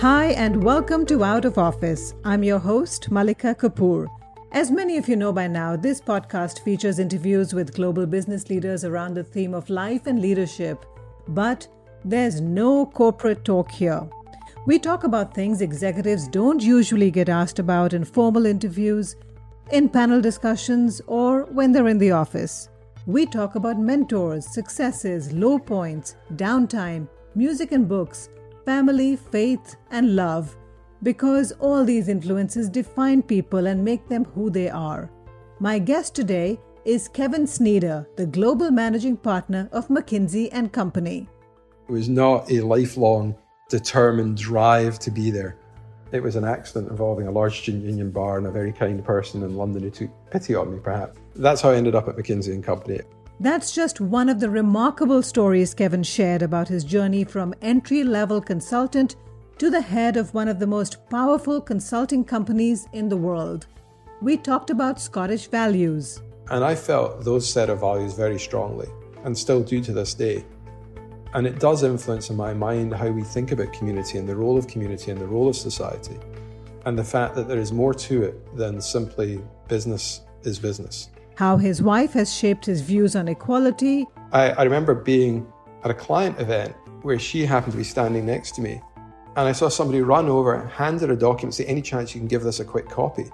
Hi, and welcome to Out of Office. I'm your host, Malika Kapoor. As many of you know by now, this podcast features interviews with global business leaders around the theme of life and leadership. But there's no corporate talk here. We talk about things executives don't usually get asked about in formal interviews, in panel discussions, or when they're in the office. We talk about mentors, successes, low points, downtime, music and books family, faith, and love, because all these influences define people and make them who they are. My guest today is Kevin Sneader, the global managing partner of McKinsey and Company. It was not a lifelong, determined drive to be there. It was an accident involving a large union bar and a very kind person in London who took pity on me, perhaps. That's how I ended up at McKinsey and Company. That's just one of the remarkable stories Kevin shared about his journey from entry level consultant to the head of one of the most powerful consulting companies in the world. We talked about Scottish values. And I felt those set of values very strongly, and still do to this day. And it does influence in my mind how we think about community and the role of community and the role of society. And the fact that there is more to it than simply business is business how his wife has shaped his views on equality. I, I remember being at a client event where she happened to be standing next to me, and I saw somebody run over, hand her a document, say, Any chance you can give this a quick copy?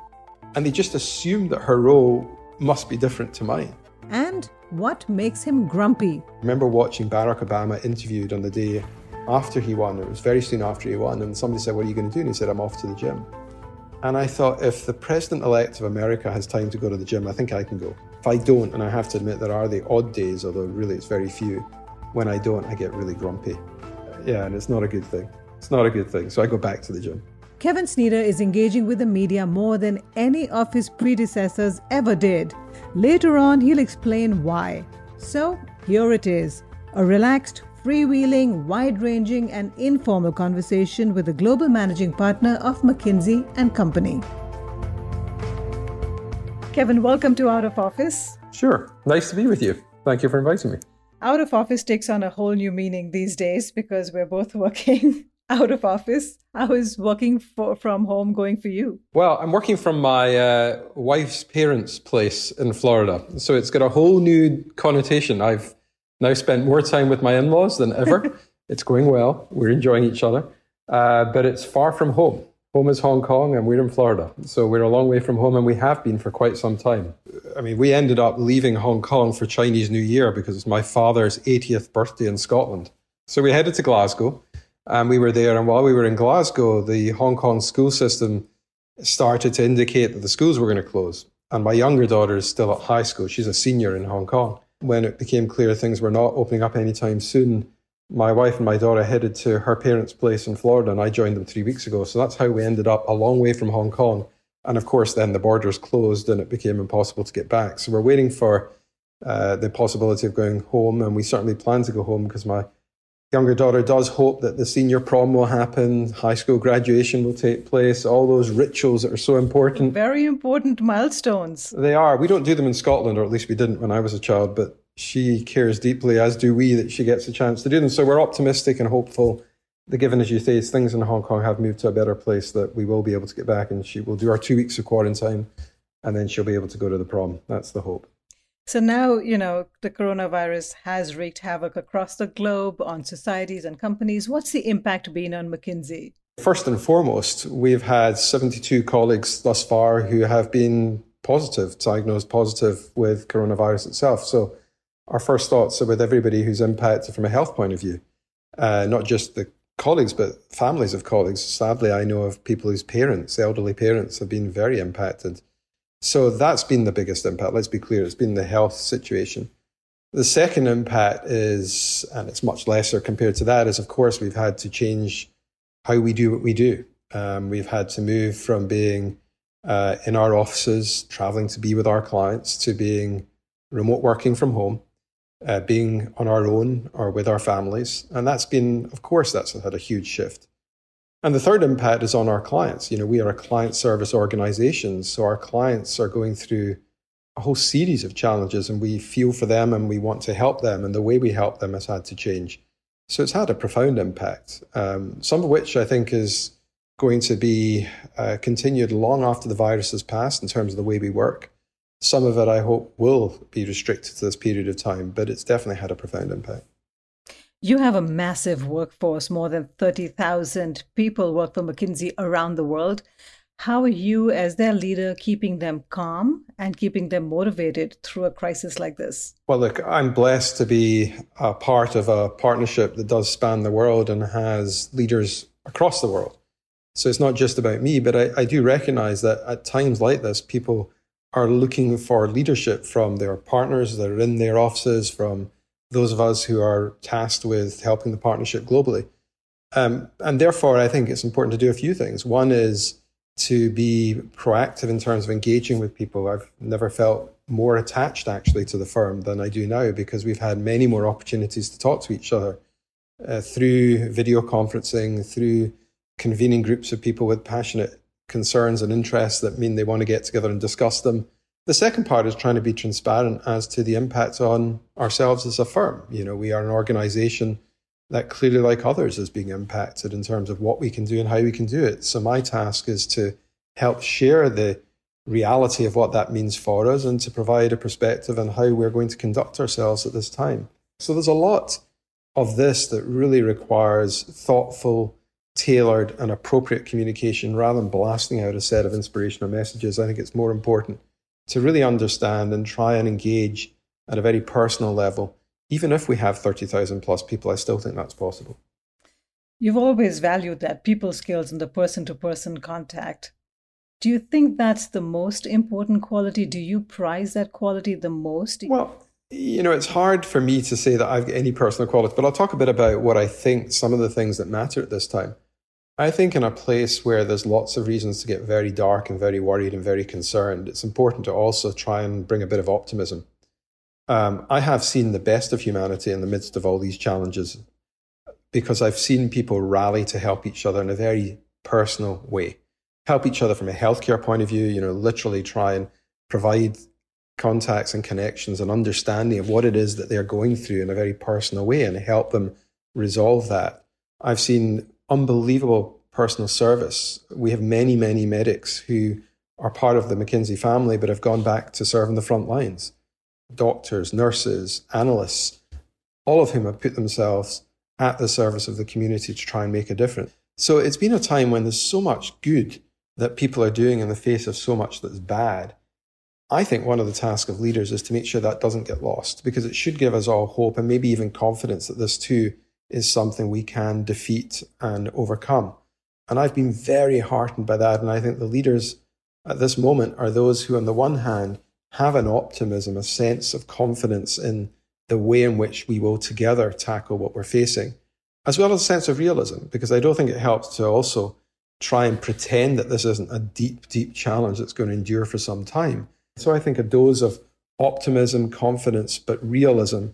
And they just assumed that her role must be different to mine. And what makes him grumpy? I remember watching Barack Obama interviewed on the day after he won. It was very soon after he won, and somebody said, What are you going to do? And he said, I'm off to the gym. And I thought, if the president elect of America has time to go to the gym, I think I can go. If I don't, and I have to admit there are the odd days, although really it's very few, when I don't, I get really grumpy. Yeah, and it's not a good thing. It's not a good thing. So I go back to the gym. Kevin Sneader is engaging with the media more than any of his predecessors ever did. Later on, he'll explain why. So, here it is a relaxed, freewheeling, wide ranging, and informal conversation with the global managing partner of McKinsey and Company. Kevin, welcome to Out of Office. Sure. Nice to be with you. Thank you for inviting me. Out of office takes on a whole new meaning these days because we're both working out of office. How is working for, from home going for you? Well, I'm working from my uh, wife's parents' place in Florida. So it's got a whole new connotation. I've now spent more time with my in laws than ever. it's going well. We're enjoying each other. Uh, but it's far from home. Home is Hong Kong and we're in Florida. So we're a long way from home and we have been for quite some time. I mean, we ended up leaving Hong Kong for Chinese New Year because it's my father's 80th birthday in Scotland. So we headed to Glasgow and we were there. And while we were in Glasgow, the Hong Kong school system started to indicate that the schools were going to close. And my younger daughter is still at high school. She's a senior in Hong Kong when it became clear things were not opening up anytime soon, my wife and my daughter headed to her parents' place in Florida, and I joined them three weeks ago. So that's how we ended up a long way from Hong Kong. And of course, then the borders closed and it became impossible to get back. So we're waiting for uh, the possibility of going home, and we certainly plan to go home because my younger daughter does hope that the senior prom will happen, high school graduation will take place, all those rituals that are so important. Very important milestones. They are. We don't do them in Scotland, or at least we didn't when I was a child, but she cares deeply, as do we, that she gets a chance to do them. So we're optimistic and hopeful that, given as you say, is things in Hong Kong have moved to a better place, that we will be able to get back and she will do our two weeks of quarantine and then she'll be able to go to the prom. That's the hope. So now, you know, the coronavirus has wreaked havoc across the globe on societies and companies. What's the impact been on McKinsey? First and foremost, we've had 72 colleagues thus far who have been positive, diagnosed positive with coronavirus itself. So our first thoughts are with everybody who's impacted from a health point of view, uh, not just the colleagues, but families of colleagues. Sadly, I know of people whose parents, elderly parents, have been very impacted. So that's been the biggest impact. Let's be clear, it's been the health situation. The second impact is, and it's much lesser compared to that, is of course we've had to change how we do what we do. Um, we've had to move from being uh, in our offices, traveling to be with our clients, to being remote working from home, uh, being on our own or with our families. And that's been, of course, that's had a huge shift. And the third impact is on our clients. You know, we are a client service organization, so our clients are going through a whole series of challenges and we feel for them and we want to help them. And the way we help them has had to change. So it's had a profound impact, um, some of which I think is going to be uh, continued long after the virus has passed in terms of the way we work. Some of it, I hope, will be restricted to this period of time, but it's definitely had a profound impact. You have a massive workforce, more than 30,000 people work for McKinsey around the world. How are you, as their leader, keeping them calm and keeping them motivated through a crisis like this? Well, look, I'm blessed to be a part of a partnership that does span the world and has leaders across the world. So it's not just about me, but I, I do recognize that at times like this, people are looking for leadership from their partners that are in their offices, from those of us who are tasked with helping the partnership globally. Um, and therefore, I think it's important to do a few things. One is to be proactive in terms of engaging with people. I've never felt more attached actually to the firm than I do now because we've had many more opportunities to talk to each other uh, through video conferencing, through convening groups of people with passionate concerns and interests that mean they want to get together and discuss them. The second part is trying to be transparent as to the impact on ourselves as a firm. You know, we are an organization that clearly, like others, is being impacted in terms of what we can do and how we can do it. So, my task is to help share the reality of what that means for us and to provide a perspective on how we're going to conduct ourselves at this time. So, there's a lot of this that really requires thoughtful, tailored, and appropriate communication rather than blasting out a set of inspirational messages. I think it's more important to really understand and try and engage at a very personal level even if we have 30,000 plus people, I still think that's possible. You've always valued that people skills and the person to person contact. Do you think that's the most important quality? Do you prize that quality the most? Well, you know, it's hard for me to say that I've got any personal quality, but I'll talk a bit about what I think some of the things that matter at this time. I think in a place where there's lots of reasons to get very dark and very worried and very concerned, it's important to also try and bring a bit of optimism. Um, I have seen the best of humanity in the midst of all these challenges because I've seen people rally to help each other in a very personal way. Help each other from a healthcare point of view, you know, literally try and provide contacts and connections and understanding of what it is that they're going through in a very personal way and help them resolve that. I've seen unbelievable personal service. We have many, many medics who are part of the McKinsey family but have gone back to serve in the front lines doctors, nurses, analysts, all of whom have put themselves at the service of the community to try and make a difference. So it's been a time when there's so much good that people are doing in the face of so much that's bad. I think one of the tasks of leaders is to make sure that doesn't get lost because it should give us all hope and maybe even confidence that this too is something we can defeat and overcome. And I've been very heartened by that. And I think the leaders at this moment are those who, on the one hand, have an optimism, a sense of confidence in the way in which we will together tackle what we're facing, as well as a sense of realism, because I don't think it helps to also try and pretend that this isn't a deep, deep challenge that's going to endure for some time. So I think a dose of optimism, confidence, but realism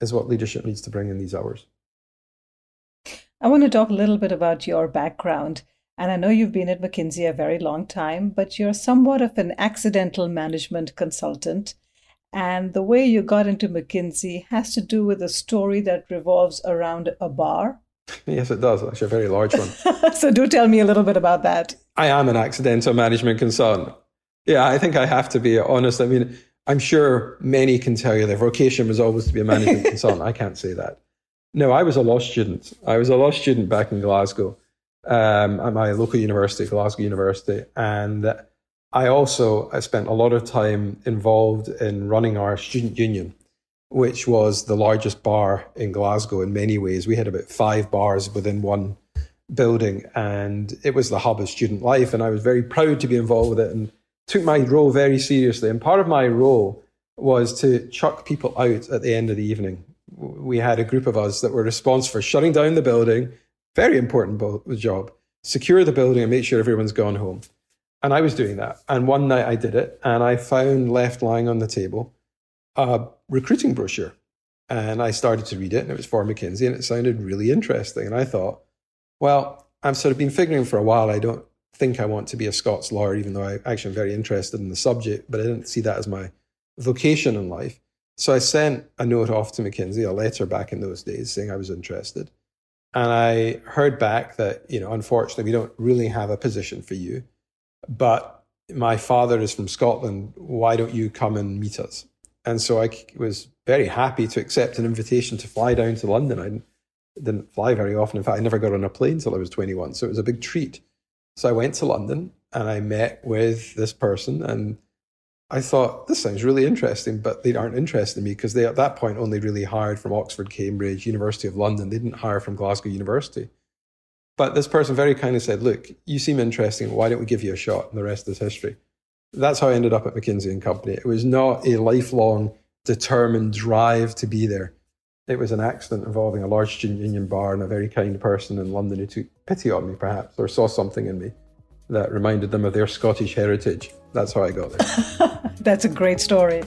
is what leadership needs to bring in these hours. I want to talk a little bit about your background. And I know you've been at McKinsey a very long time, but you're somewhat of an accidental management consultant. And the way you got into McKinsey has to do with a story that revolves around a bar. Yes, it does. Actually, a very large one. so, do tell me a little bit about that. I am an accidental management consultant. Yeah, I think I have to be honest. I mean, I'm sure many can tell you their vocation was always to be a management consultant. I can't say that. No, I was a law student. I was a law student back in Glasgow um, at my local university, Glasgow University. And I also I spent a lot of time involved in running our student union, which was the largest bar in Glasgow in many ways. We had about five bars within one building, and it was the hub of student life. And I was very proud to be involved with it and took my role very seriously. And part of my role was to chuck people out at the end of the evening. We had a group of us that were responsible for shutting down the building, very important job, secure the building and make sure everyone's gone home. And I was doing that. And one night I did it and I found left lying on the table a recruiting brochure. And I started to read it and it was for McKinsey and it sounded really interesting. And I thought, well, I've sort of been figuring for a while I don't think I want to be a Scots lawyer, even though I actually am very interested in the subject, but I didn't see that as my vocation in life. So I sent a note off to McKinsey, a letter back in those days saying I was interested. And I heard back that, you know, unfortunately, we don't really have a position for you, but my father is from Scotland. Why don't you come and meet us? And so I was very happy to accept an invitation to fly down to London. I didn't fly very often. In fact, I never got on a plane until I was 21. So it was a big treat. So I went to London and I met with this person and I thought, this sounds really interesting, but they aren't interested in me because they at that point only really hired from Oxford, Cambridge, University of London. They didn't hire from Glasgow University. But this person very kindly said, look, you seem interesting. Why don't we give you a shot? And the rest is history. That's how I ended up at McKinsey and Company. It was not a lifelong, determined drive to be there. It was an accident involving a large student union bar and a very kind person in London who took pity on me, perhaps, or saw something in me that reminded them of their Scottish heritage. That's how I got there. That's a great story.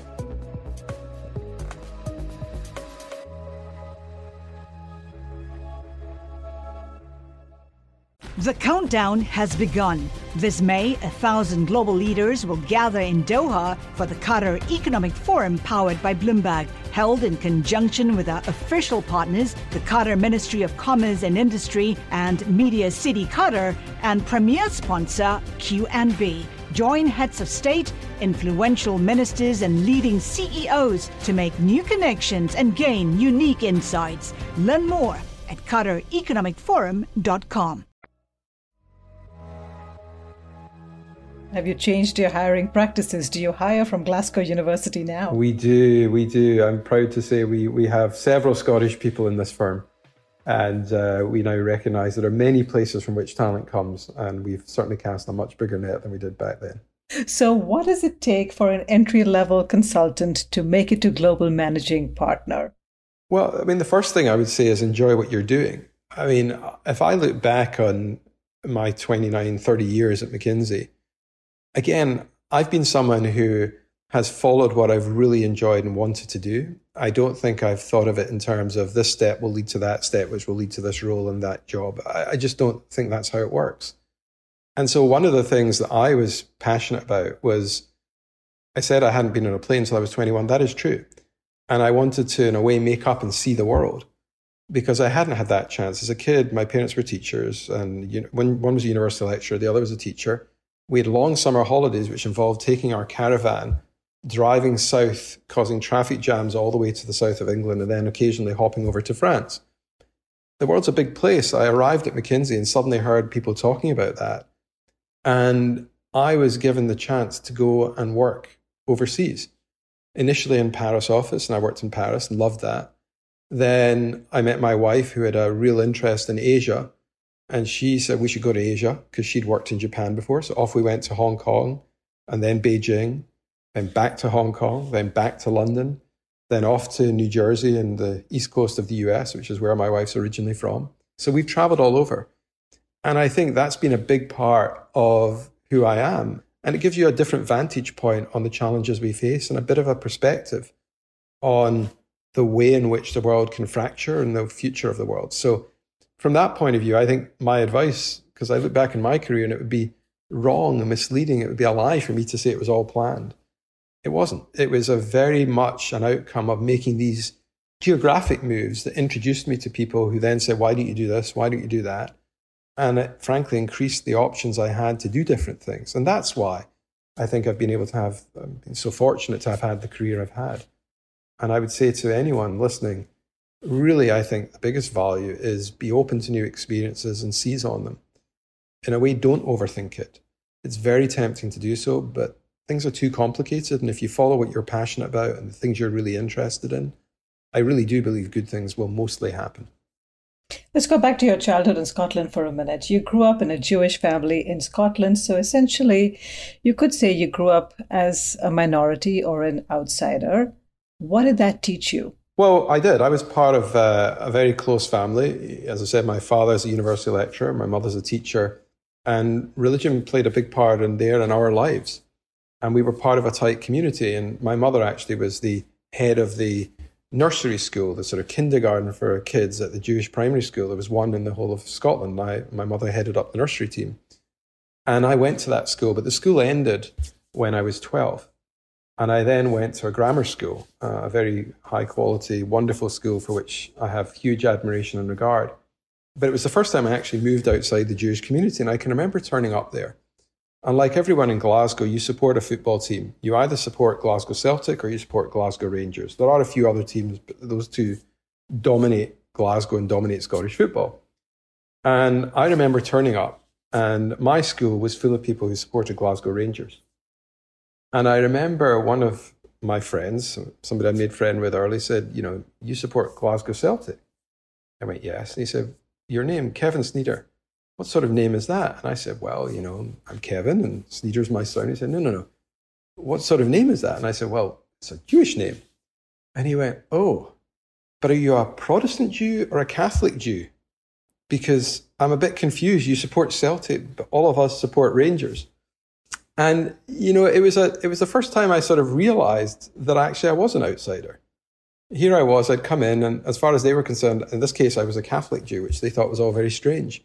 The countdown has begun. This May, a thousand global leaders will gather in Doha for the Qatar Economic Forum powered by Bloomberg, held in conjunction with our official partners, the Qatar Ministry of Commerce and Industry and Media City Qatar, and premier sponsor QNB. Join heads of state, influential ministers, and leading CEOs to make new connections and gain unique insights. Learn more at QatarEconomicForum.com. Have you changed your hiring practices? Do you hire from Glasgow University now? We do, we do. I'm proud to say we, we have several Scottish people in this firm. And uh, we now recognise there are many places from which talent comes, and we've certainly cast a much bigger net than we did back then. So, what does it take for an entry level consultant to make it to global managing partner? Well, I mean, the first thing I would say is enjoy what you're doing. I mean, if I look back on my 29, 30 years at McKinsey, again, I've been someone who has followed what I've really enjoyed and wanted to do. I don't think I've thought of it in terms of this step will lead to that step, which will lead to this role and that job. I, I just don't think that's how it works. And so one of the things that I was passionate about was I said I hadn't been on a plane until I was 21. That is true. And I wanted to, in a way, make up and see the world because I hadn't had that chance. As a kid, my parents were teachers, and you know, one, one was a university lecturer, the other was a teacher. We had long summer holidays, which involved taking our caravan, driving south, causing traffic jams all the way to the south of England, and then occasionally hopping over to France. The world's a big place. I arrived at McKinsey and suddenly heard people talking about that. And I was given the chance to go and work overseas. Initially in Paris office, and I worked in Paris and loved that. Then I met my wife, who had a real interest in Asia, and she said we should go to Asia because she'd worked in Japan before. So off we went to Hong Kong and then Beijing, then back to Hong Kong, then back to London, then off to New Jersey and the east coast of the US, which is where my wife's originally from. So we've traveled all over. And I think that's been a big part of who I am. And it gives you a different vantage point on the challenges we face and a bit of a perspective on the way in which the world can fracture and the future of the world. So from that point of view, I think my advice, because I look back in my career and it would be wrong and misleading, it would be a lie for me to say it was all planned. It wasn't. It was a very much an outcome of making these geographic moves that introduced me to people who then said, Why don't you do this? Why don't you do that? And it frankly increased the options I had to do different things. And that's why I think I've been able to have, I've um, been so fortunate to have had the career I've had. And I would say to anyone listening, really, I think the biggest value is be open to new experiences and seize on them. In a way, don't overthink it. It's very tempting to do so, but things are too complicated. And if you follow what you're passionate about and the things you're really interested in, I really do believe good things will mostly happen. Let's go back to your childhood in Scotland for a minute. You grew up in a Jewish family in Scotland, so essentially, you could say you grew up as a minority or an outsider. What did that teach you? Well, I did. I was part of uh, a very close family. As I said, my father's a university lecturer, my mother's a teacher, and religion played a big part in their and our lives. And we were part of a tight community. And my mother actually was the head of the nursery school, the sort of kindergarten for kids at the Jewish primary school. There was one in the whole of Scotland. I, my mother headed up the nursery team. And I went to that school, but the school ended when I was 12. And I then went to a grammar school, uh, a very high quality, wonderful school for which I have huge admiration and regard. But it was the first time I actually moved outside the Jewish community. And I can remember turning up there and like everyone in Glasgow, you support a football team. You either support Glasgow Celtic or you support Glasgow Rangers. There are a few other teams, but those two dominate Glasgow and dominate Scottish football. And I remember turning up, and my school was full of people who supported Glasgow Rangers. And I remember one of my friends, somebody I made friend with early, said, You know, you support Glasgow Celtic. I went, Yes. And he said, Your name, Kevin Sneader what sort of name is that? And I said, well, you know, I'm Kevin and Sneader's my son. He said, no, no, no. What sort of name is that? And I said, well, it's a Jewish name. And he went, oh, but are you a Protestant Jew or a Catholic Jew? Because I'm a bit confused. You support Celtic, but all of us support Rangers. And you know, it was a it was the first time I sort of realized that actually I was an outsider. Here I was, I'd come in, and as far as they were concerned, in this case, I was a Catholic Jew, which they thought was all very strange.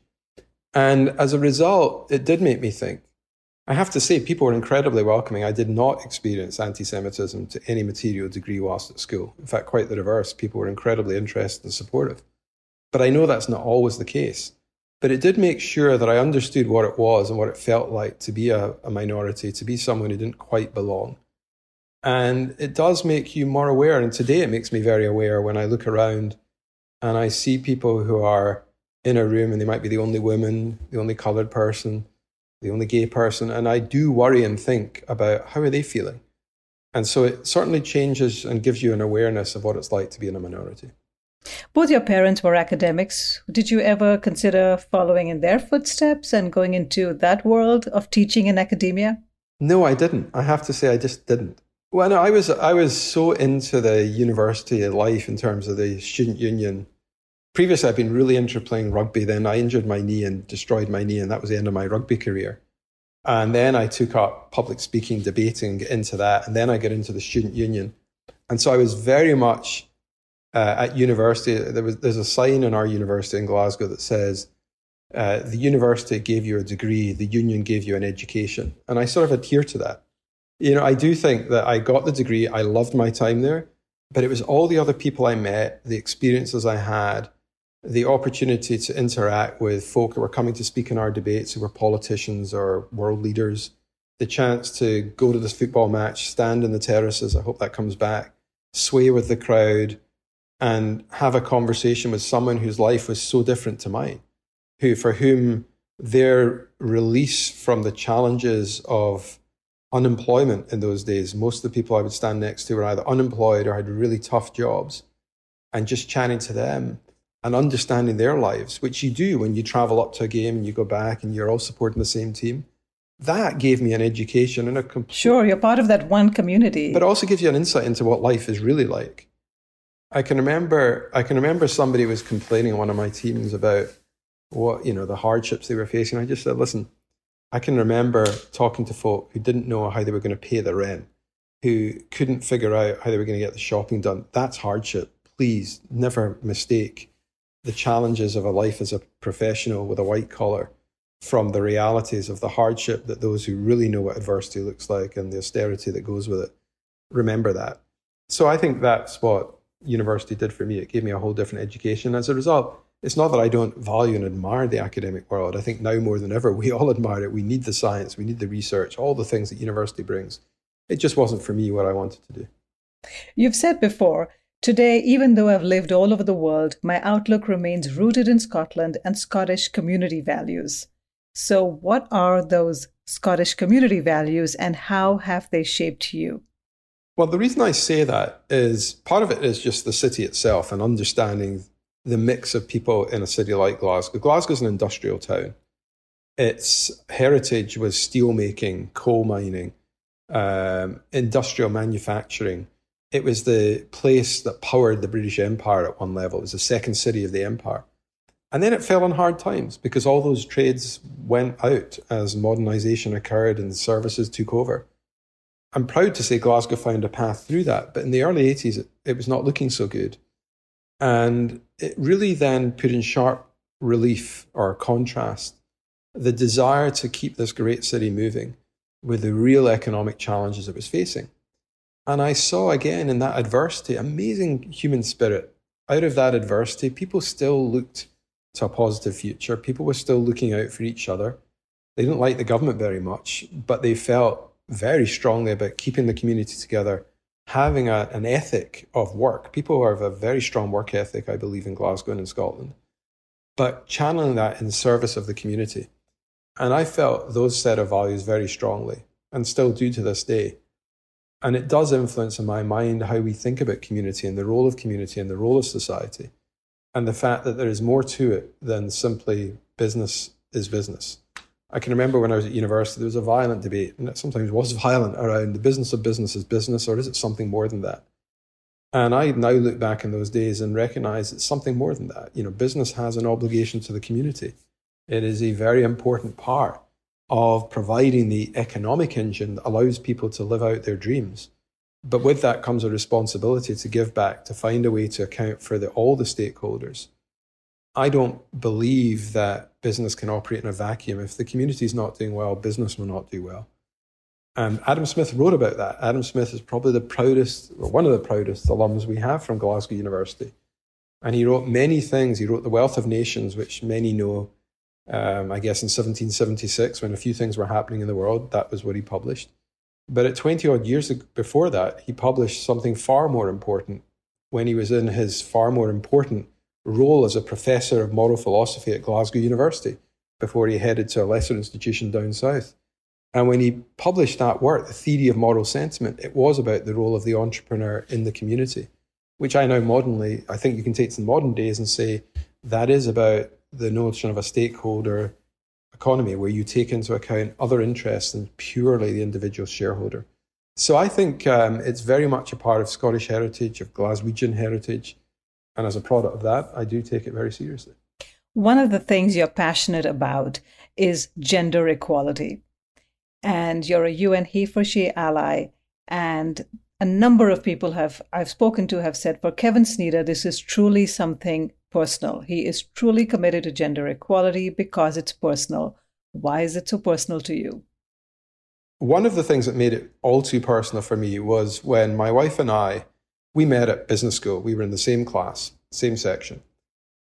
And as a result, it did make me think. I have to say, people were incredibly welcoming. I did not experience anti Semitism to any material degree whilst at school. In fact, quite the reverse. People were incredibly interested and supportive. But I know that's not always the case. But it did make sure that I understood what it was and what it felt like to be a, a minority, to be someone who didn't quite belong. And it does make you more aware. And today it makes me very aware when I look around and I see people who are in a room and they might be the only woman, the only coloured person, the only gay person. And I do worry and think about how are they feeling? And so it certainly changes and gives you an awareness of what it's like to be in a minority. Both your parents were academics. Did you ever consider following in their footsteps and going into that world of teaching in academia? No, I didn't. I have to say, I just didn't. Well, no, I was I was so into the university life in terms of the student union previously I'd been really into playing rugby. Then I injured my knee and destroyed my knee, and that was the end of my rugby career. And then I took up public speaking, debating, into that, and then I got into the student union. And so I was very much uh, at university. There was there's a sign in our university in Glasgow that says. Uh, the university gave you a degree, the union gave you an education. And I sort of adhere to that. You know, I do think that I got the degree, I loved my time there, but it was all the other people I met, the experiences I had, the opportunity to interact with folk who were coming to speak in our debates, who were politicians or world leaders, the chance to go to this football match, stand in the terraces, I hope that comes back, sway with the crowd, and have a conversation with someone whose life was so different to mine, who for whom their release from the challenges of unemployment in those days, most of the people I would stand next to were either unemployed or had really tough jobs. And just chatting to them and understanding their lives, which you do when you travel up to a game and you go back and you're all supporting the same team. That gave me an education and a complete, sure you're part of that one community, but it also gives you an insight into what life is really like. I can remember I can remember somebody was complaining on one of my teams about what you know the hardships they were facing. I just said, listen, I can remember talking to folk who didn't know how they were going to pay the rent, who couldn't figure out how they were going to get the shopping done. That's hardship. Please never mistake the challenges of a life as a professional with a white collar from the realities of the hardship that those who really know what adversity looks like and the austerity that goes with it remember that. So I think that's what university did for me. It gave me a whole different education. As a result, it's not that I don't value and admire the academic world. I think now more than ever, we all admire it. We need the science, we need the research, all the things that university brings. It just wasn't for me what I wanted to do. You've said before Today, even though I've lived all over the world, my outlook remains rooted in Scotland and Scottish community values. So, what are those Scottish community values and how have they shaped you? Well, the reason I say that is part of it is just the city itself and understanding the mix of people in a city like Glasgow. Glasgow's an industrial town. Its heritage was steelmaking, coal mining, um, industrial manufacturing. It was the place that powered the British Empire at one level. It was the second city of the empire. And then it fell on hard times because all those trades went out as modernization occurred and services took over. I'm proud to say Glasgow found a path through that, but in the early 80s, it, it was not looking so good. And it really then put in sharp relief or contrast the desire to keep this great city moving with the real economic challenges it was facing. And I saw again in that adversity, amazing human spirit. Out of that adversity, people still looked to a positive future. People were still looking out for each other. They didn't like the government very much, but they felt very strongly about keeping the community together, having a, an ethic of work. People have a very strong work ethic, I believe, in Glasgow and in Scotland, but channeling that in service of the community. And I felt those set of values very strongly and still do to this day. And it does influence in my mind how we think about community and the role of community and the role of society. And the fact that there is more to it than simply business is business. I can remember when I was at university, there was a violent debate, and it sometimes was violent around the business of business is business, or is it something more than that? And I now look back in those days and recognize it's something more than that. You know, business has an obligation to the community. It is a very important part of providing the economic engine that allows people to live out their dreams. But with that comes a responsibility to give back, to find a way to account for the, all the stakeholders. I don't believe that business can operate in a vacuum. If the community is not doing well, business will not do well. And Adam Smith wrote about that. Adam Smith is probably the proudest, or one of the proudest alums we have from Glasgow University. And he wrote many things. He wrote The Wealth of Nations, which many know um, I guess in 1776, when a few things were happening in the world, that was what he published. But at 20 odd years before that, he published something far more important when he was in his far more important role as a professor of moral philosophy at Glasgow University before he headed to a lesser institution down south. And when he published that work, The Theory of Moral Sentiment, it was about the role of the entrepreneur in the community, which I now modernly, I think you can take to the modern days and say that is about the notion of a stakeholder economy where you take into account other interests than purely the individual shareholder. So I think um, it's very much a part of Scottish heritage, of Glaswegian heritage. And as a product of that, I do take it very seriously. One of the things you're passionate about is gender equality. And you're a UN He for She ally. And a number of people have I've spoken to have said for Kevin Sneader, this is truly something personal. He is truly committed to gender equality because it's personal. Why is it so personal to you? One of the things that made it all too personal for me was when my wife and I we met at business school. We were in the same class, same section.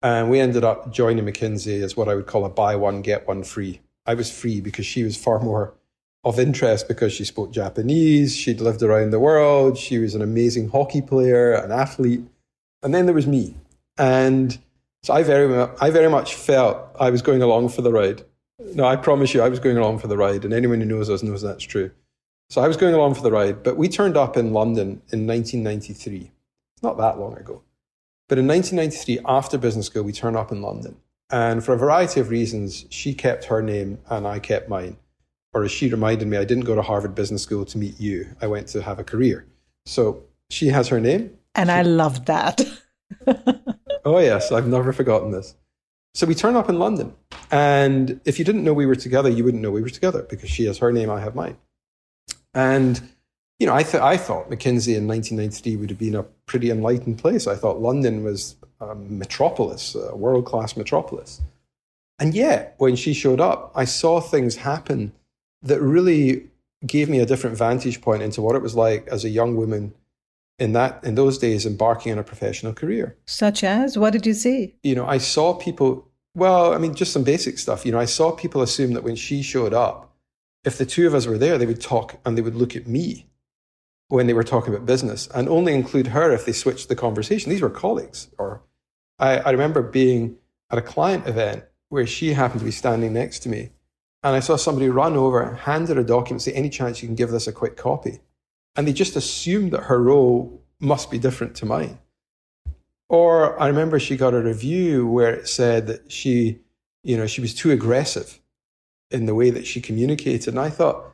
And we ended up joining McKinsey as what I would call a buy one, get one free. I was free because she was far more of interest because she spoke Japanese, she'd lived around the world, she was an amazing hockey player, an athlete. And then there was me. And so I very, I very much felt I was going along for the ride. No, I promise you, I was going along for the ride. And anyone who knows us knows that's true. So I was going along for the ride. But we turned up in London in 1993. It's not that long ago. But in 1993, after business school, we turned up in London. And for a variety of reasons, she kept her name and I kept mine. Or as she reminded me, I didn't go to Harvard Business School to meet you. I went to have a career. So she has her name. And she, I loved that. Oh, yes, I've never forgotten this. So we turn up in London. And if you didn't know we were together, you wouldn't know we were together because she has her name, I have mine. And, you know, I, th- I thought McKinsey in 1993 would have been a pretty enlightened place. I thought London was a metropolis, a world class metropolis. And yet, when she showed up, I saw things happen that really gave me a different vantage point into what it was like as a young woman in that in those days embarking on a professional career. Such as what did you see? You know, I saw people. Well, I mean, just some basic stuff. You know, I saw people assume that when she showed up, if the two of us were there, they would talk and they would look at me when they were talking about business and only include her if they switched the conversation. These were colleagues. Or I, I remember being at a client event where she happened to be standing next to me. And I saw somebody run over, hand her a document, say, any chance you can give this a quick copy? And they just assumed that her role must be different to mine. Or I remember she got a review where it said that she, you know, she was too aggressive in the way that she communicated. And I thought,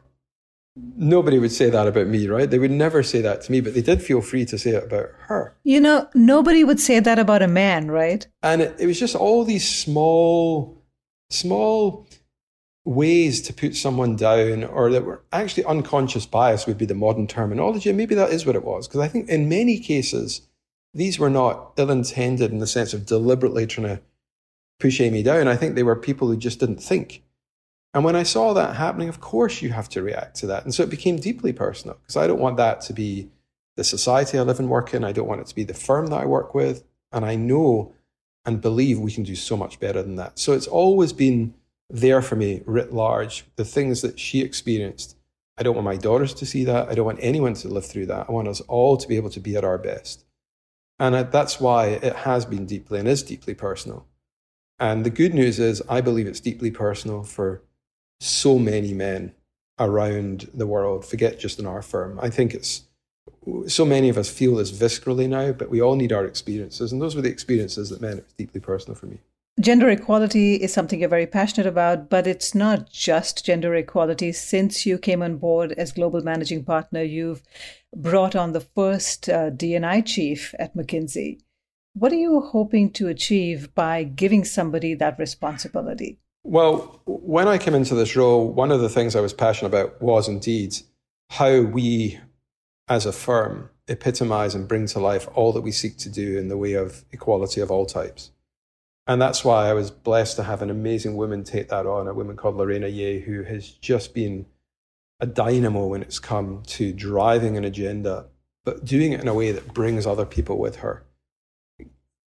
nobody would say that about me, right? They would never say that to me, but they did feel free to say it about her. You know, nobody would say that about a man, right? And it, it was just all these small, small ways to put someone down or that were actually unconscious bias would be the modern terminology. And maybe that is what it was. Because I think in many cases, these were not ill intended in the sense of deliberately trying to push Amy down. I think they were people who just didn't think. And when I saw that happening, of course you have to react to that. And so it became deeply personal because I don't want that to be the society I live and work in. I don't want it to be the firm that I work with. And I know and believe we can do so much better than that. So it's always been there for me, writ large, the things that she experienced. I don't want my daughters to see that. I don't want anyone to live through that. I want us all to be able to be at our best. And that's why it has been deeply and is deeply personal. And the good news is, I believe it's deeply personal for so many men around the world. Forget just in our firm. I think it's so many of us feel this viscerally now, but we all need our experiences. And those were the experiences that meant it was deeply personal for me. Gender equality is something you're very passionate about, but it's not just gender equality. Since you came on board as global managing partner, you've brought on the first uh, D&I chief at McKinsey. What are you hoping to achieve by giving somebody that responsibility? Well, when I came into this role, one of the things I was passionate about was indeed how we as a firm epitomize and bring to life all that we seek to do in the way of equality of all types. And that's why I was blessed to have an amazing woman take that on, a woman called Lareina Yee, who has just been a dynamo when it's come to driving an agenda, but doing it in a way that brings other people with her.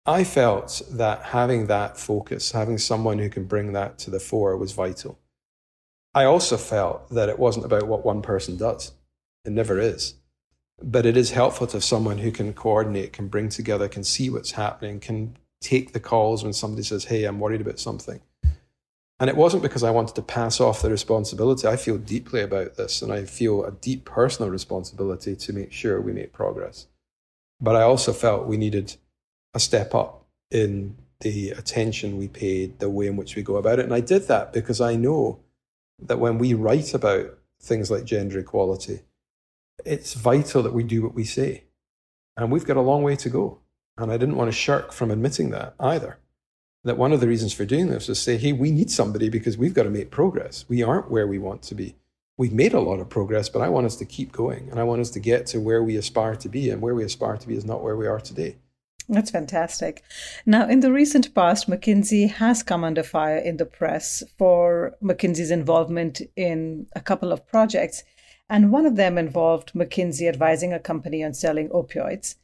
I felt that having that focus, having someone who can bring that to the fore was vital. I also felt that it wasn't about what one person does. It never is. But it is helpful to have someone who can coordinate, can bring together, can see what's happening, can take the calls when somebody says, Hey, I'm worried about something. And it wasn't because I wanted to pass off the responsibility. I feel deeply about this and I feel a deep personal responsibility to make sure we make progress. But I also felt we needed a step up in the attention we paid, the way in which we go about it. And I did that because I know that when we write about things like gender equality, it's vital that we do what we say. And we've got a long way to go. And I didn't want to shirk from admitting that either. That one of the reasons for doing this was say, hey, we need somebody because we've got to make progress. We aren't where we want to be. We've made a lot of progress, but I want us to keep going and I want us to get to where we aspire to be. And where we aspire to be is not where we are today. That's fantastic. Now, in the recent past, McKinsey has come under fire in the press for McKinsey's involvement in a couple of projects. And one of them involved McKinsey advising a company on selling opioids.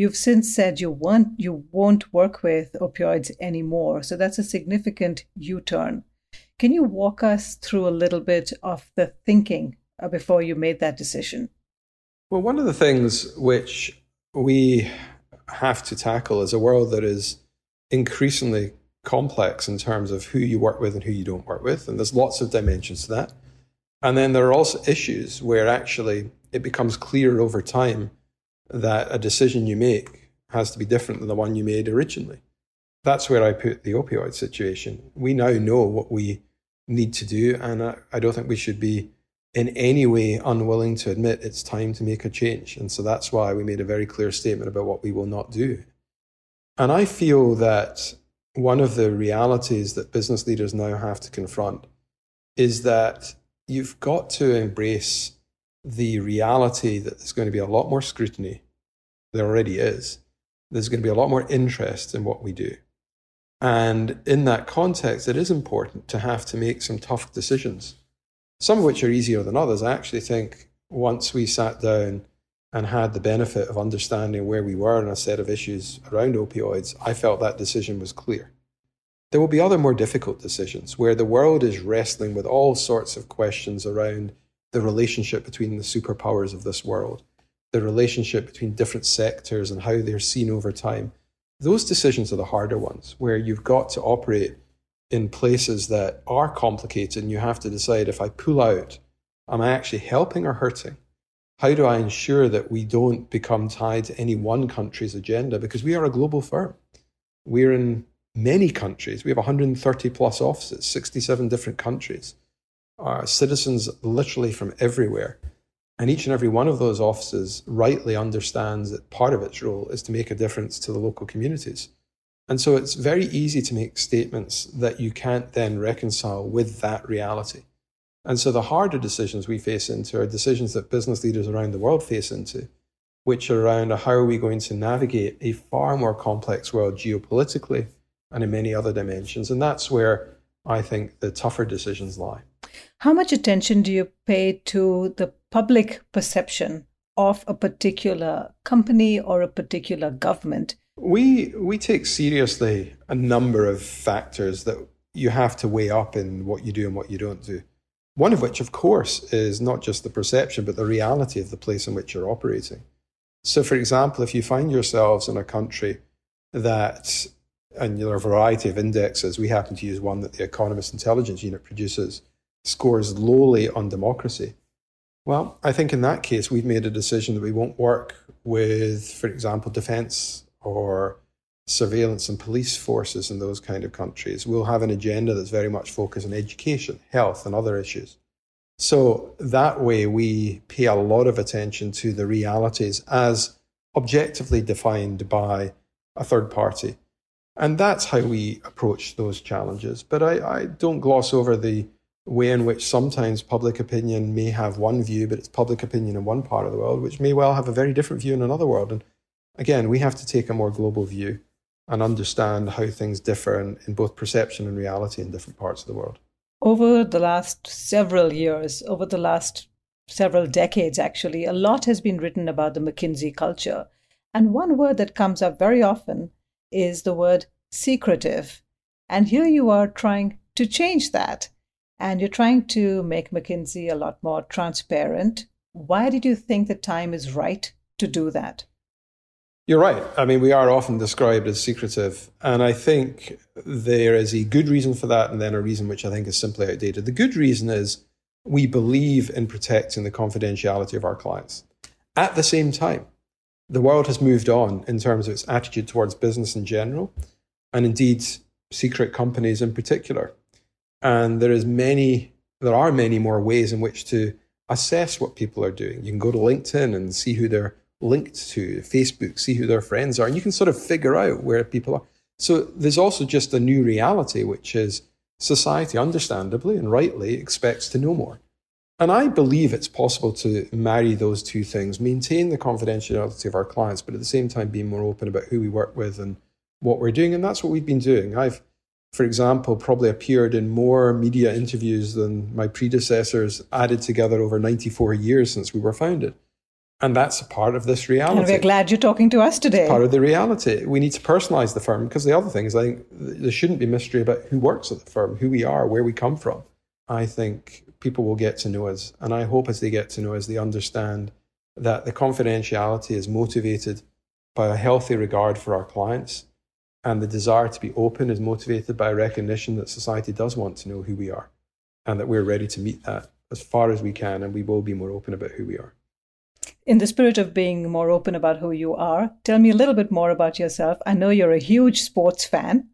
You've since said you won't you won't work with opioids anymore. So that's a significant U-turn. Can you walk us through a little bit of the thinking uh, before you made that decision? Well, one of the things which we have to tackle is a world that is increasingly complex in terms of who you work with and who you don't work with. And there's lots of dimensions to that. And then there are also issues where actually it becomes clear over time that a decision you make has to be different than the one you made originally. That's where I put the opioid situation. We now know what we need to do, and I, I don't think we should be in any way unwilling to admit it's time to make a change. And so that's why we made a very clear statement about what we will not do. And I feel that one of the realities that business leaders now have to confront is that you've got to embrace the reality that there's going to be a lot more scrutiny. There already is. There's going to be a lot more interest in what we do. And in that context, it is important to have to make some tough decisions, some of which are easier than others. I actually think once we sat down and had the benefit of understanding where we were in a set of issues around opioids, I felt that decision was clear. There will be other more difficult decisions where the world is wrestling with all sorts of questions around the relationship between the superpowers of this world, the relationship between different sectors and how they're seen over time. Those decisions are the harder ones, where you've got to operate in places that are complicated and you have to decide if I pull out, am I actually helping or hurting? how do I ensure that we don't become tied to any one country's agenda? Because we are a global firm. We're in many countries. We have 130 plus offices, 67 different countries. Our citizens literally from everywhere. And each and every one of those offices rightly understands that part of its role is to make a difference to the local communities. And so it's very easy to make statements that you can't then reconcile with that reality. And so the harder decisions we face into are decisions that business leaders around the world face into, which are around how are we going to navigate a far more complex world geopolitically and in many other dimensions. And that's where I think the tougher decisions lie. How much attention do you pay to the public perception of a particular company or a particular government? We we take seriously a number of factors that you have to weigh up in what you do and what you don't do. One of which, of course, is not just the perception, but the reality of the place in which you're operating. So, for example, if you find yourselves in a country that, and there are a variety of indexes, we happen to use one that the Economist Intelligence Unit produces, scores lowly on democracy. Well, I think in that case, we've made a decision that we won't work with, for example, defense or surveillance and police forces in those kind of countries We'll have an agenda that's very much focused on education, health, and other issues. So that way, we pay a lot of attention to the realities as objectively defined by a third party. And that's how we approach those challenges. But I, I don't gloss over the way in which sometimes public opinion may have one view, but it's public opinion in one part of the world, which may well have a very different view in another world. And again, we have to take a more global view and understand how things differ in, in both perception and reality in different parts of the world. Over the last several years, over the last several decades, actually, a lot has been written about the McKinsey culture. And one word that comes up very often is the word secretive. And here you are trying to change that. And you're trying to make McKinsey a lot more transparent. Why did you think the time is right to do that? You're right. I mean, we are often described as secretive. And I think there is a good reason for that, and then a reason which I think is simply outdated. The good reason is we believe in protecting the confidentiality of our clients. At the same time, the world has moved on in terms of its attitude towards business in general, and indeed secret companies in particular. And there is many, there are many more ways in which to assess what people are doing. You can go to LinkedIn and see who they're linked to Facebook, see who their friends are, and you can sort of figure out where people are. So there's also just a new reality, which is society, understandably and rightly, expects to know more. And I believe it's possible to marry those two things, maintain the confidentiality of our clients, but at the same time be more open about who we work with and what we're doing. And that's what we've been doing. I've, for example, probably appeared in more media interviews than my predecessors added together over 94 years since we were founded. And that's a part of this reality. And we're glad you're talking to us today. It's part of the reality. We need to personalize the firm because the other thing is, I think there shouldn't be mystery about who works at the firm, who we are, where we come from. I think people will get to know us. And I hope as they get to know us, they understand that the confidentiality is motivated by a healthy regard for our clients. And the desire to be open is motivated by a recognition that society does want to know who we are and that we're ready to meet that as far as we can. And we will be more open about who we are in the spirit of being more open about who you are, tell me a little bit more about yourself. I know you're a huge sports fan.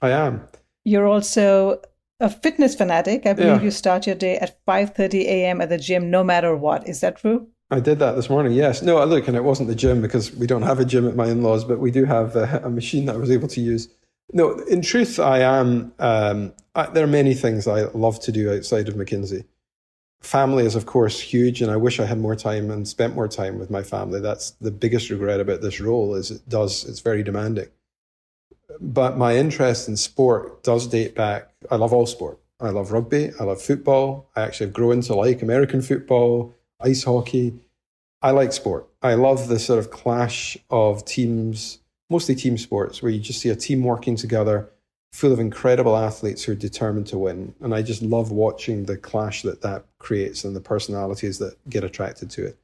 I am. You're also a fitness fanatic. I believe yeah. you start your day at 5:30 a.m. at the gym no matter what. Is that true? I did that this morning. Yes. No, look, and it wasn't the gym because we don't have a gym at my in-laws, but we do have a, a machine that I was able to use. No, in truth, I am. Um, I, there are many things I love to do outside of McKinsey family is of course huge and i wish i had more time and spent more time with my family that's the biggest regret about this role is it does it's very demanding but my interest in sport does date back i love all sport i love rugby i love football i actually have grown to like american football ice hockey i like sport i love the sort of clash of teams mostly team sports where you just see a team working together full of incredible athletes who are determined to win. And I just love watching the clash that that creates and the personalities that get attracted to it.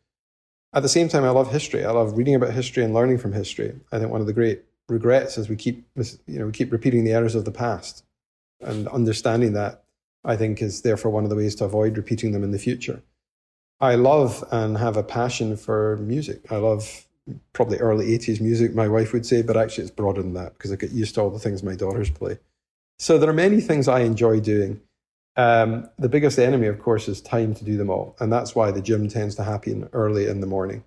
At the same time, I love history. I love reading about history and learning from history. I think one of the great regrets is we keep, you know, we keep repeating the errors of the past. And understanding that, I think, is therefore one of the ways to avoid repeating them in the future. I love and have a passion for music. I love probably early 80s music, my wife would say, but actually it's broader than that because I get used to all the things my daughters play. So there are many things I enjoy doing. Um, the biggest enemy, of course, is time to do them all. And that's why the gym tends to happen early in the morning.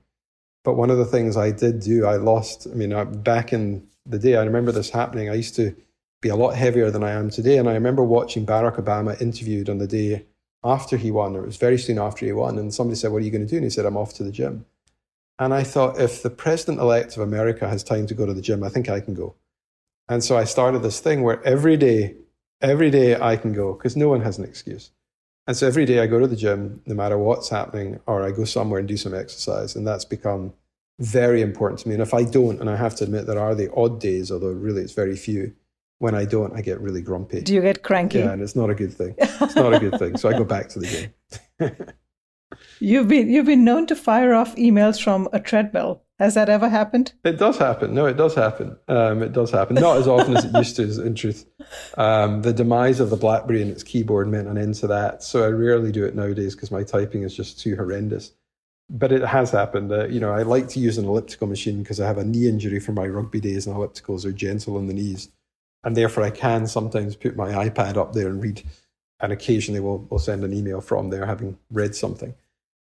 But one of the things I did do, I lost, I mean, back in the day, I remember this happening. I used to be a lot heavier than I am today. And I remember watching Barack Obama interviewed on the day after he won, or it was very soon after he won. And somebody said, What are you going to do? And he said, I'm off to the gym. And I thought, if the president elect of America has time to go to the gym, I think I can go. And so I started this thing where every day, every day I can go because no one has an excuse. And so every day I go to the gym, no matter what's happening, or I go somewhere and do some exercise. And that's become very important to me. And if I don't, and I have to admit there are the odd days, although really it's very few, when I don't, I get really grumpy. Do you get cranky? Yeah, and it's not a good thing. It's not a good thing. So I go back to the gym. you've been you've been known to fire off emails from a treadmill. Has that ever happened? It does happen. No, it does happen. Um, it does happen. Not as often as it used to, in truth. Um, the demise of the BlackBerry and its keyboard meant an end to that. So I rarely do it nowadays because my typing is just too horrendous. But it has happened. Uh, you know, I like to use an elliptical machine because I have a knee injury from my rugby days, and ellipticals are gentle on the knees, and therefore I can sometimes put my iPad up there and read, and occasionally we'll, we'll send an email from there having read something.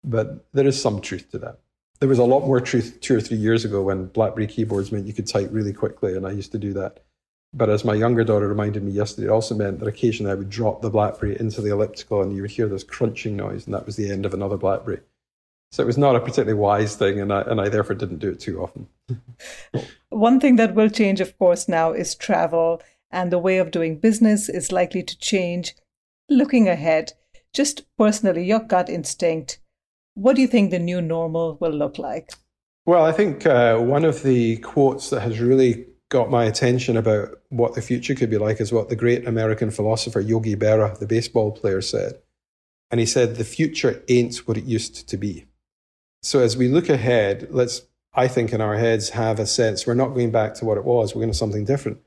But there is some truth to that there was a lot more truth two or three years ago when BlackBerry keyboards meant you could type really quickly, and I used to do that. But as my younger daughter reminded me yesterday, it also meant that occasionally I would drop the BlackBerry into the elliptical, and you would hear this crunching noise, and that was the end of another BlackBerry. So it was not a particularly wise thing, and I, and I therefore didn't do it too often. One thing that will change, of course, now is travel, and the way of doing business is likely to change. Looking ahead, just personally, your gut instinct what do you think the new normal will look like? Well, I think uh, one of the quotes that has really got my attention about what the future could be like is what the great American philosopher Yogi Berra, the baseball player, said. And he said, The future ain't what it used to be. So as we look ahead, let's, I think, in our heads have a sense we're not going back to what it was, we're going to something different.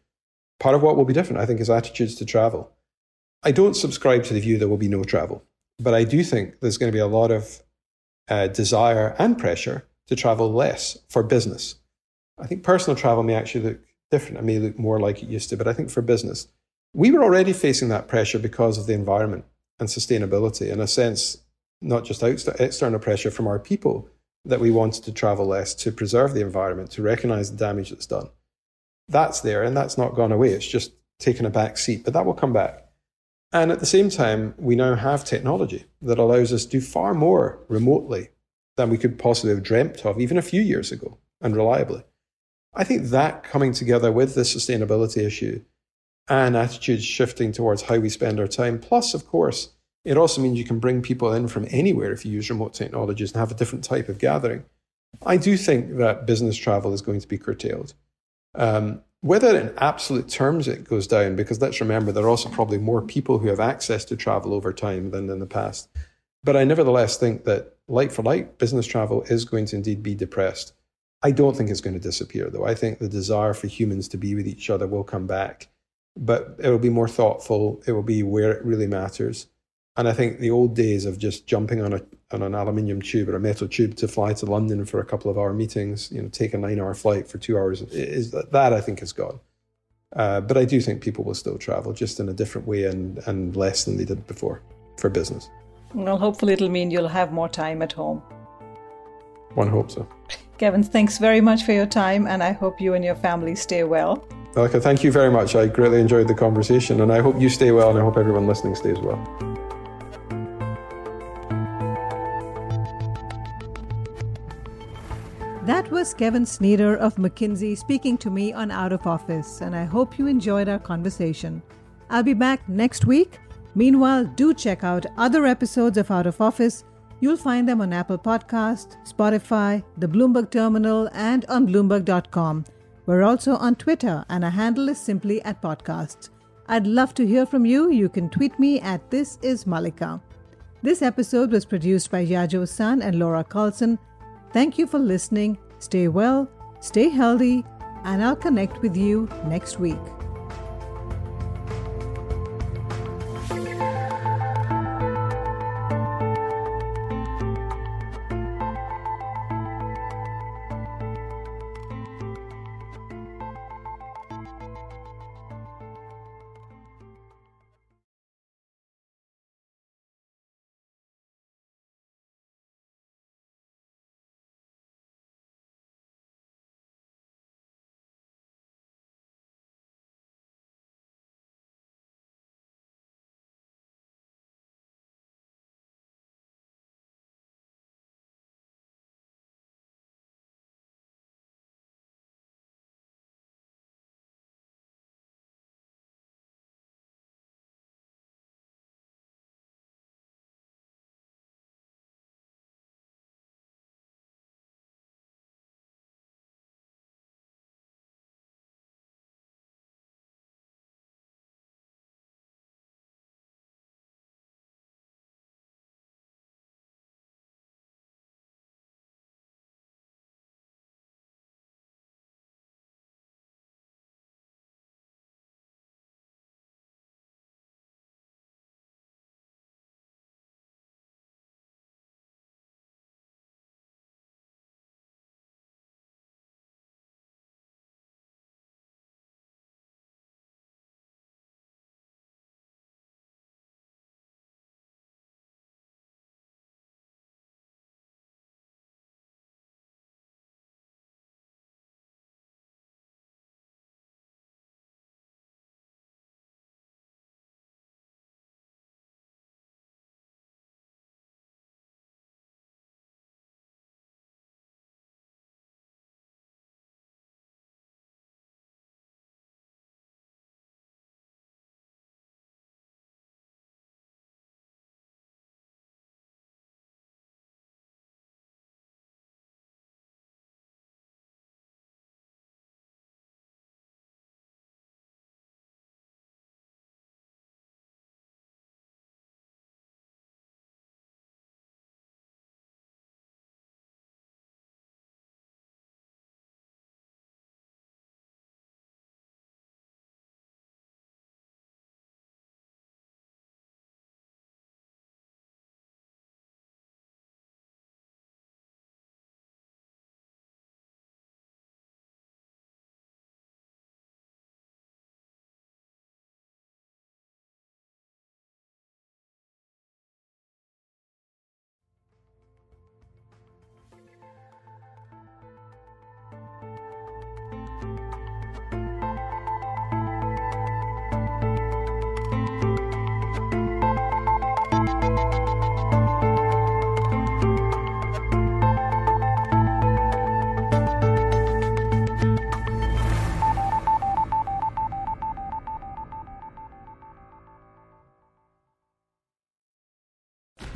Part of what will be different, I think, is attitudes to travel. I don't subscribe to the view there will be no travel, but I do think there's going to be a lot of uh, desire and pressure to travel less for business. I think personal travel may actually look different. It may look more like it used to, but I think for business, we were already facing that pressure because of the environment and sustainability. In a sense, not just external pressure from our people that we wanted to travel less to preserve the environment, to recognize the damage that's done. That's there and that's not gone away. It's just taken a back seat, but that will come back. And at the same time, we now have technology that allows us to do far more remotely than we could possibly have dreamt of even a few years ago and reliably. I think that coming together with the sustainability issue and attitudes shifting towards how we spend our time, plus, of course, it also means you can bring people in from anywhere if you use remote technologies and have a different type of gathering. I do think that business travel is going to be curtailed. Um, whether in absolute terms it goes down, because let's remember there are also probably more people who have access to travel over time than in the past. But I nevertheless think that, like for like, business travel is going to indeed be depressed. I don't think it's going to disappear, though. I think the desire for humans to be with each other will come back, but it will be more thoughtful. It will be where it really matters. And I think the old days of just jumping on a on an aluminium tube or a metal tube to fly to London for a couple of hour meetings, you know, take a nine hour flight for two hours is that I think is gone. Uh, but I do think people will still travel, just in a different way and and less than they did before for business. Well, hopefully it'll mean you'll have more time at home. One hopes so. Kevin, thanks very much for your time, and I hope you and your family stay well. Malika, thank you very much. I greatly enjoyed the conversation, and I hope you stay well, and I hope everyone listening stays well. Was Kevin Sneader of McKinsey speaking to me on Out of Office, and I hope you enjoyed our conversation. I'll be back next week. Meanwhile, do check out other episodes of Out of Office. You'll find them on Apple Podcast, Spotify, the Bloomberg Terminal, and on Bloomberg.com. We're also on Twitter, and our handle is simply at podcasts. I'd love to hear from you. You can tweet me at This Is Malika. This episode was produced by Yajo Sun and Laura Carlson. Thank you for listening. Stay well, stay healthy, and I'll connect with you next week.